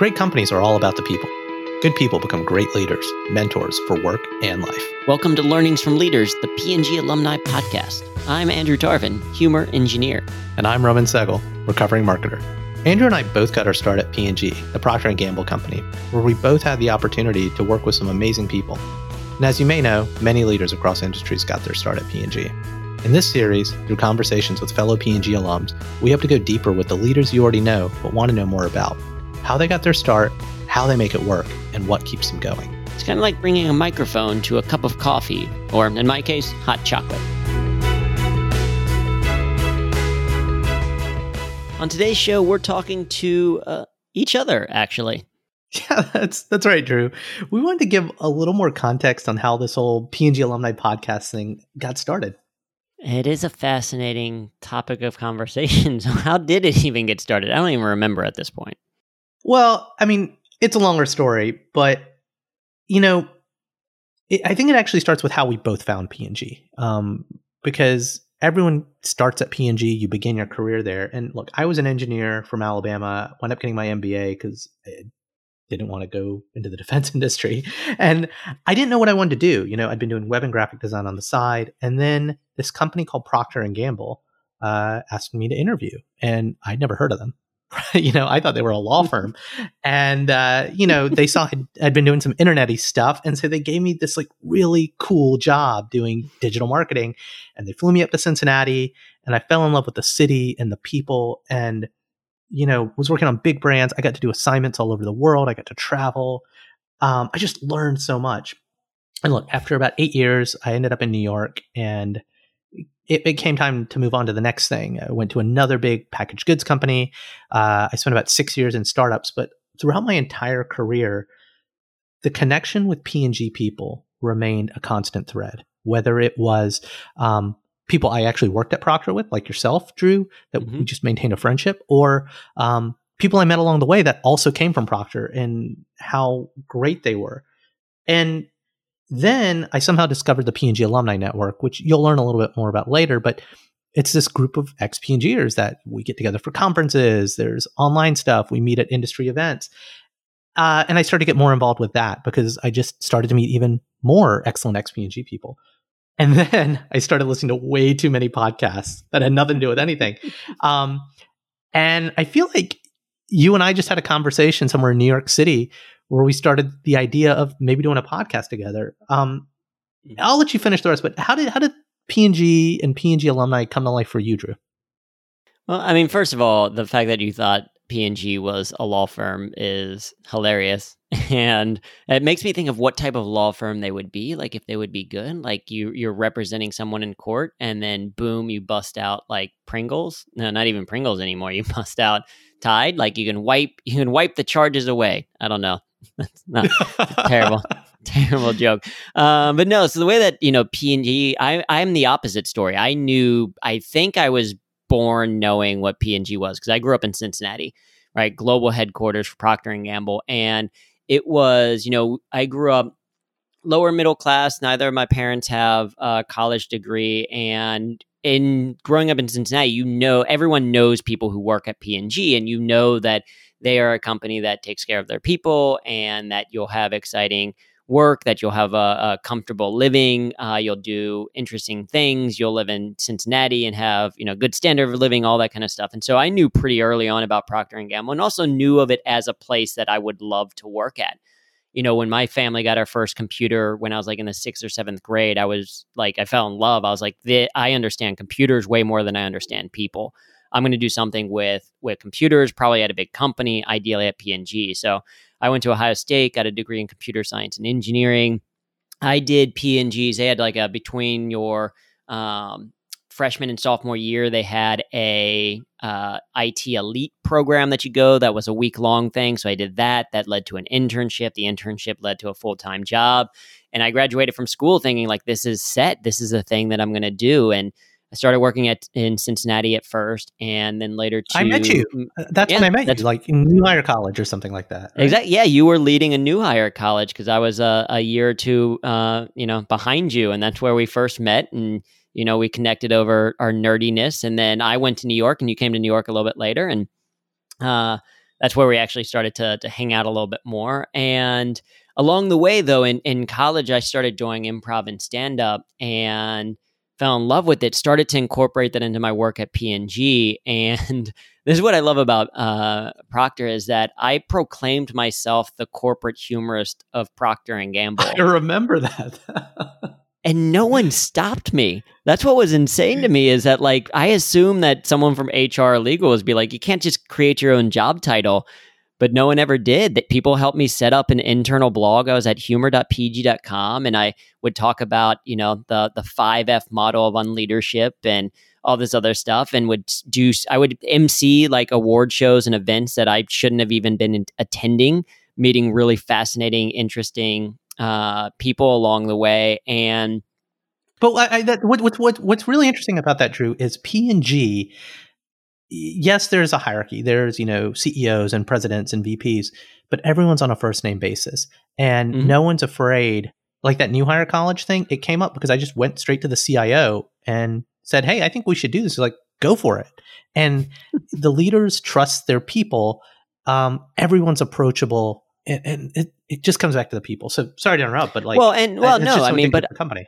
Great companies are all about the people. Good people become great leaders, mentors for work and life. Welcome to Learnings from Leaders, the P&G Alumni Podcast. I'm Andrew Tarvin, humor engineer. And I'm Raman Sehgal, recovering marketer. Andrew and I both got our start at P&G, the Procter & Gamble company, where we both had the opportunity to work with some amazing people. And as you may know, many leaders across industries got their start at P&G. In this series, through conversations with fellow P&G alums, we hope to go deeper with the leaders you already know but want to know more about. How they got their start, how they make it work, and what keeps them going. It's kind of like bringing a microphone to a cup of coffee, or in my case, hot chocolate. On today's show, we're talking to uh, each other, actually. Yeah, that's that's right, Drew. We wanted to give a little more context on how this whole P&G alumni podcast thing got started. It is a fascinating topic of conversation. So, how did it even get started? I don't even remember at this point. Well, I mean, it's a longer story, but you know, it, I think it actually starts with how we both found P&G, um, because everyone starts at P&G. You begin your career there, and look, I was an engineer from Alabama. Wound up getting my MBA because I didn't want to go into the defense industry, and I didn't know what I wanted to do. You know, I'd been doing web and graphic design on the side, and then this company called Procter and Gamble uh, asked me to interview, and I'd never heard of them. you know, I thought they were a law firm, and uh, you know, they saw I'd, I'd been doing some internety stuff, and so they gave me this like really cool job doing digital marketing, and they flew me up to Cincinnati, and I fell in love with the city and the people, and you know, was working on big brands. I got to do assignments all over the world. I got to travel. Um, I just learned so much. And look, after about eight years, I ended up in New York, and it, it, came time to move on to the next thing. I went to another big packaged goods company. Uh, I spent about six years in startups, but throughout my entire career, the connection with P&G people remained a constant thread. Whether it was um, people I actually worked at Procter with, like yourself, Drew, that mm-hmm. we just maintained a friendship, or um, people I met along the way that also came from Procter and how great they were. And then I somehow discovered the P&G Alumni Network, which you'll learn a little bit more about later, but it's this group of ex P&Gers that we get together for conferences. There's online stuff. We meet at industry events. Uh, and I started to get more involved with that because I just started to meet even more excellent ex P&G people. And then I started listening to way too many podcasts that had nothing to do with anything. Um, and I feel like you and I just had a conversation somewhere in New York City where we started the idea of maybe doing a podcast together. Um, mm-hmm. I'll let you finish the rest, but how did how did P&G and P&G alumni come to life for you, Drew? Well, I mean, first of all, the fact that you thought P&G was a law firm is hilarious. And it makes me think of what type of law firm they would be, like if they would be good. Like you you're representing someone in court and then boom, you bust out like Pringles. No, not even Pringles anymore. You bust out Tide. Like you can wipe you can wipe the charges away. I don't know. That's not terrible. terrible joke. Um, but no, so the way that, you know, P&G, I, I'm the opposite story. I knew, I think I was born knowing what P&G was because I grew up in Cincinnati, right? Global headquarters for Procter & Gamble. And it was, you know, I grew up lower middle class. Neither of my parents have a college degree. And in growing up in Cincinnati, you know, everyone knows people who work at P&G and you know that they are a company that takes care of their people and that you'll have exciting work, that you'll have a, a comfortable living, uh, you'll do interesting things, you'll live in Cincinnati and have you know good standard of living, all that kind of stuff. And so I knew pretty early on about Procter and Gamble, and also knew of it as a place that I would love to work at. You know, when my family got our first computer when I was like in the sixth or seventh grade, I was like, I fell in love. I was like, I understand computers way more than I understand people. I'm going to do something with with computers, probably at a big company, ideally at P&G. So I went to Ohio State, got a degree in computer science and engineering. I did P&Gs. They had like a between your um, freshman and sophomore year, they had a uh, IT elite program that you go. That was a week long thing. So I did that. That led to an internship. The internship led to a full time job. And I graduated from school thinking like this is set. This is a thing that I'm going to do. And I started working at in Cincinnati at first, and then later. To, I met you. Uh, that's yeah, when I met you, like in New Hire College or something like that. Right? Exactly. Yeah, you were leading a New Hire College because I was a, a year or two, uh, you know, behind you, and that's where we first met, and you know, we connected over our nerdiness, and then I went to New York, and you came to New York a little bit later, and uh, that's where we actually started to to hang out a little bit more. And along the way, though, in in college, I started doing improv and stand up, and fell in love with it. Started to incorporate that into my work at P&G, and this is what I love about uh, Procter is that I proclaimed myself the corporate humorist of Procter and Gamble. I remember that. and no one stopped me. That's what was insane to me is that like I assume that someone from HR legal would be like, you can't just create your own job title, but no one ever did. That people helped me set up an internal blog. I was at humor.pg.com and I would talk about, you know, the the 5F model of unleadership and all this other stuff and would do I would MC like award shows and events that I shouldn't have even been attending, meeting really fascinating, interesting uh, people along the way, and. But I, that, what, what, what, what's really interesting about that, Drew, is P and G. Yes, there's a hierarchy. There's you know CEOs and presidents and VPs, but everyone's on a first name basis, and mm-hmm. no one's afraid. Like that new hire college thing, it came up because I just went straight to the CIO and said, "Hey, I think we should do this." like, go for it. And the leaders trust their people. Um, everyone's approachable and, and it, it just comes back to the people. So sorry to interrupt, but like, well, and well, no, I mean, but company.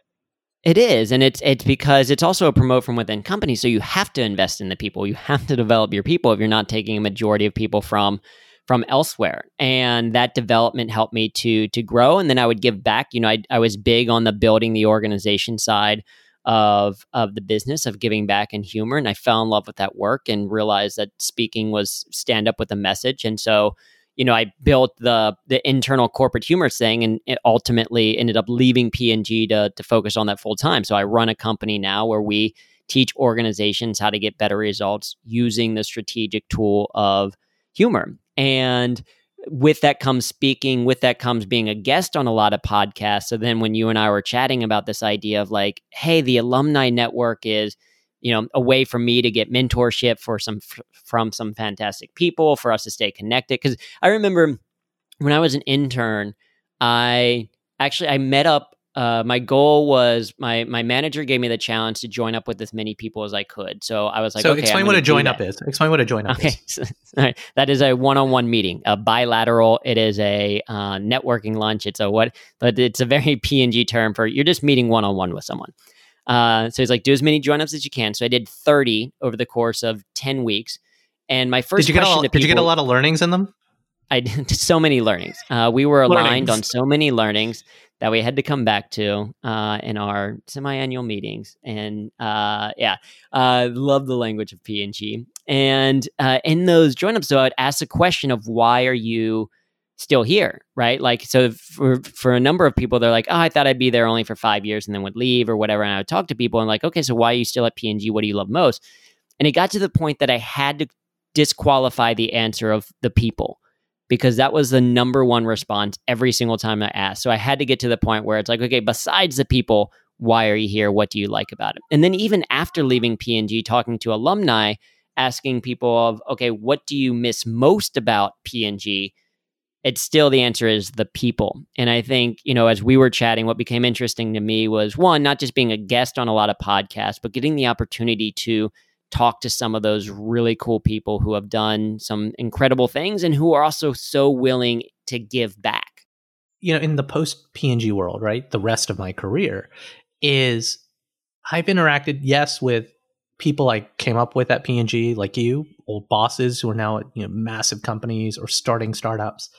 It is, and it's it's because it's also a promote from within company. So you have to invest in the people. You have to develop your people if you're not taking a majority of people from from elsewhere. And that development helped me to to grow. And then I would give back. You know, I I was big on the building the organization side of of the business of giving back and humor, and I fell in love with that work and realized that speaking was stand up with a message. And so you know, I built the the internal corporate humor thing, and it ultimately ended up leaving P&G to to focus on that full time. So I run a company now where we teach organizations how to get better results using the strategic tool of humor. And with that comes speaking, with that comes being a guest on a lot of podcasts. So then when you and I were chatting about this idea of like, hey, the alumni network is you know a way for me to get mentorship for some from some fantastic people for us to stay connected because i remember when i was an intern i actually i met up uh, my goal was my my manager gave me the challenge to join up with as many people as I could. So I was like, so okay, explain what a join up is. Explain what a join up okay. is. that is a one on one meeting, a bilateral. It is a uh, networking lunch. It's a what? But it's a very P and G term for you're just meeting one on one with someone. Uh, so he's like, do as many join ups as you can. So I did 30 over the course of 10 weeks. And my first did you get a, did you get a lot of learnings in them? I did so many learnings. Uh, we were aligned learnings. on so many learnings that we had to come back to uh, in our semi-annual meetings. And uh, yeah, I uh, love the language of P and G. And uh, in those join ups, so I'd ask the question of why are you still here, right? Like, so for for a number of people, they're like, oh, I thought I'd be there only for five years and then would leave or whatever. And I would talk to people and like, okay, so why are you still at P&G? What do you love most? And it got to the point that I had to disqualify the answer of the people because that was the number one response every single time I asked. So I had to get to the point where it's like, okay, besides the people, why are you here? What do you like about it? And then even after leaving P&G, talking to alumni, asking people of, okay, what do you miss most about P&G? It's still the answer is the people. And I think, you know, as we were chatting, what became interesting to me was one, not just being a guest on a lot of podcasts, but getting the opportunity to talk to some of those really cool people who have done some incredible things and who are also so willing to give back. You know, in the post P&G world, right? The rest of my career is I've interacted, yes, with people I came up with at P&G, like you, old bosses who are now at you know massive companies or starting startups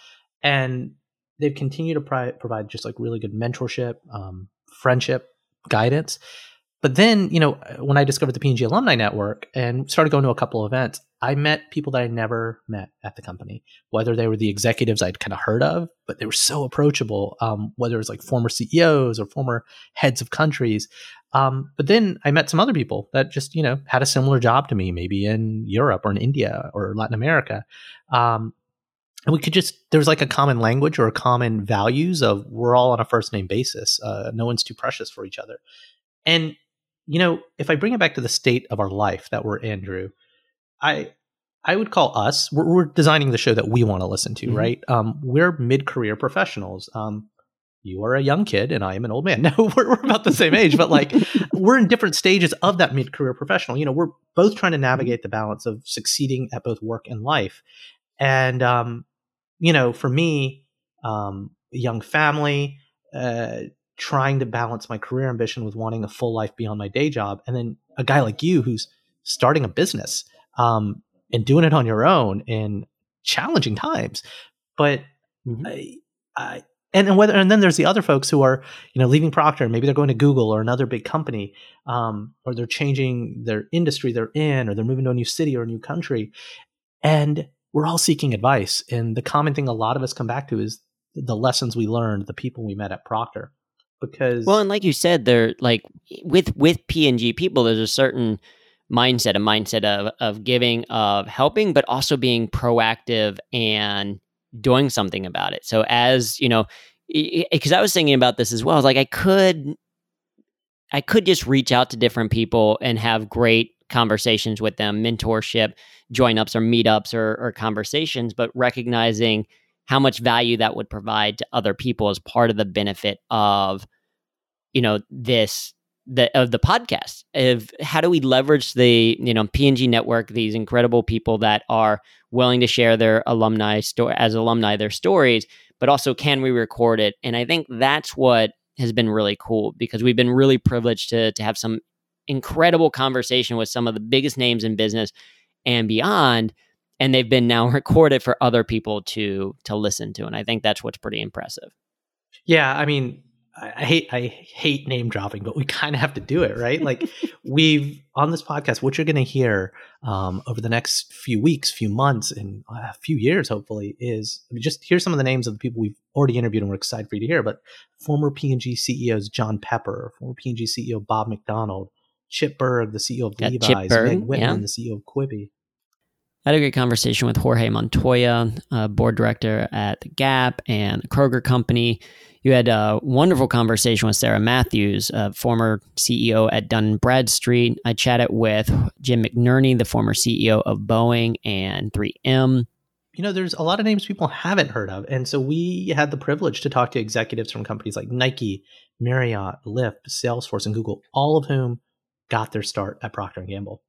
and they've continued to pri- provide just like really good mentorship, um, friendship, guidance. But then, you know, when I discovered the P&G Alumni Network and started going to a couple events, I met people that I never met at the company. Whether they were the executives I'd kind of heard of, but they were so approachable. Um, whether it was like former CEOs or former heads of countries. Um, but then I met some other people that just, you know, had a similar job to me, maybe in Europe or in India or Latin America. Um, and we could just there's like a common language or a common values of we're all on a first name basis uh, no one's too precious for each other and you know if i bring it back to the state of our life that we're in drew i i would call us we're, we're designing the show that we want to listen to mm-hmm. right um, we're mid-career professionals um, you are a young kid and I am an old man. No, we're, we're about the same age, but like we're in different stages of that mid career professional. You know, we're both trying to navigate the balance of succeeding at both work and life. And um, you know, for me, um, young family, uh, trying to balance my career ambition with wanting a full life beyond my day job, and then a guy like you who's starting a business um, and doing it on your own in challenging times. But mm-hmm. I, I, and, and whether and then there's the other folks who are you know leaving Procter, maybe they're going to Google or another big company, um, or they're changing their industry they're in, or they're moving to a new city or a new country, and we're all seeking advice. And the common thing a lot of us come back to is the lessons we learned, the people we met at Procter. Because well, and like you said, they're like with with P and G people, there's a certain mindset, a mindset of of giving, of helping, but also being proactive and doing something about it. So as you know, because I was thinking about this as well, like I could, I could just reach out to different people and have great conversations with them, mentorship, join ups or meetups or, or conversations, but recognizing how much value that would provide to other people as part of the benefit of, you know, this the of the podcast. Of how do we leverage the you know P&G network these incredible people that are willing to share their alumni story as alumni their stories but also can we record it? And I think that's what has been really cool because we've been really privileged to to have some incredible conversation with some of the biggest names in business and beyond and they've been now recorded for other people to to listen to and i think that's what's pretty impressive yeah i mean I hate I hate name dropping, but we kind of have to do it, right? Like we've on this podcast, what you're going to hear um, over the next few weeks, few months, and a few years, hopefully, is I mean, just here's some of the names of the people we've already interviewed, and we're excited for you to hear. But former P&G CEOs John Pepper, former P&G CEO Bob McDonald, Chip Bergh, the CEO of Levi's, Meg Whitman, yeah. the CEO of Quibi. I had a great conversation with Jorge Montoya, uh, board director at the Gap and the Kroger Company. You had a wonderful conversation with Sarah Matthews, former CEO at Dun Bradstreet. I chatted with Jim McNerney, the former CEO of Boeing and 3M. You know, there's a lot of names people haven't heard of. And so we had the privilege to talk to executives from companies like Nike, Marriott, Lyft, Salesforce, and Google, all of whom got their start at Procter & Gamble.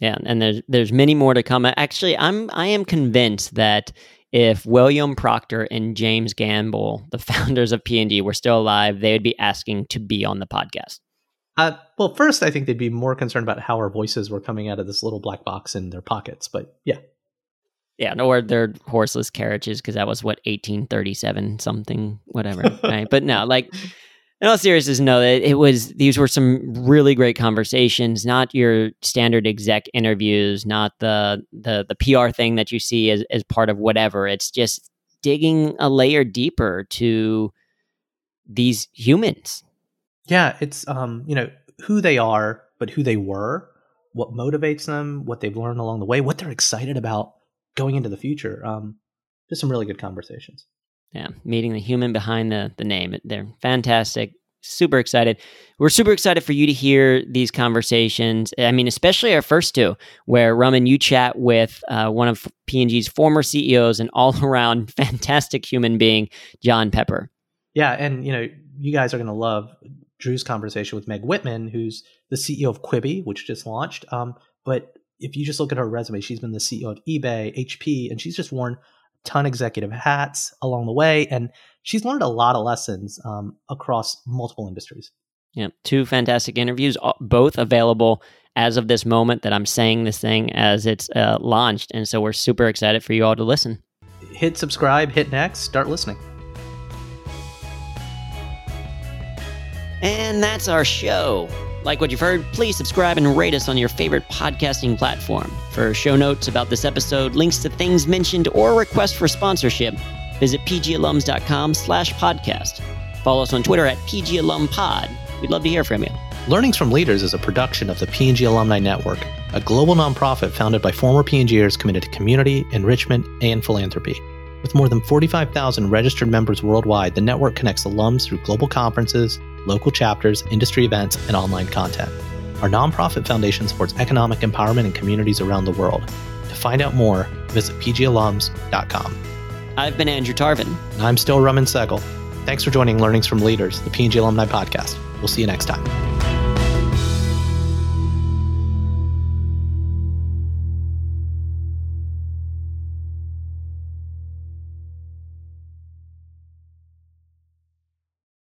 Yeah, and there's there's many more to come. Actually, I'm I am convinced that if William Procter and James Gamble, the founders of P&G, were still alive, they would be asking to be on the podcast. Uh, well, first, I think they'd be more concerned about how our voices were coming out of this little black box in their pockets. But yeah. Yeah, or their horseless carriages, because that was what, 1837 something, whatever. right. But no, like in all seriousness, no, it, it, was these were some really great conversations, not your standard exec interviews, not the the the PR thing that you see as, as part of whatever. It's just digging a layer deeper to these humans. Yeah, it's um, you know, who they are, but who they were, what motivates them, what they've learned along the way, what they're excited about going into the future. Um, just some really good conversations. Yeah, meeting the human behind the the name. They're fantastic. Super excited. We're super excited for you to hear these conversations. I mean, especially our first two, where Raman, you chat with uh, one of P&G's former CEOs and all around fantastic human being, John Pepper. Yeah, and you know, you guys are going to love Drew's conversation with Meg Whitman, who's the CEO of Quibi, which just launched. Um, but if you just look at her resume, she's been the CEO of eBay, HP, and she's just worn ton executive hats along the way, and she's learned a lot of lessons um, across multiple industries. Yeah, two fantastic interviews, both available as of this moment that I'm saying this thing as it's uh, launched, and so we're super excited for you all to listen. Hit subscribe, hit next, start listening. And that's our show. Like what you've heard, please subscribe and rate us on your favorite podcasting platform. For show notes about this episode, links to things mentioned, or requests for sponsorship, visit pgalums.com slash podcast. Follow us on Twitter at pgalumpod. We'd love to hear from you. Learnings from Leaders is a production of the P&G Alumni Network, a global nonprofit founded by former P&Gers committed to community, enrichment, and philanthropy. With more than 45,000 registered members worldwide, the network connects alums through global conferences, local chapters, industry events, and online content. Our nonprofit foundation supports economic empowerment in communities around the world. To find out more, visit pgalums.com. I've been Andrew Tarvin. And I'm still Raman Sehgal. Thanks for joining Learnings from Leaders, the P&G Alumni Podcast. We'll see you next time.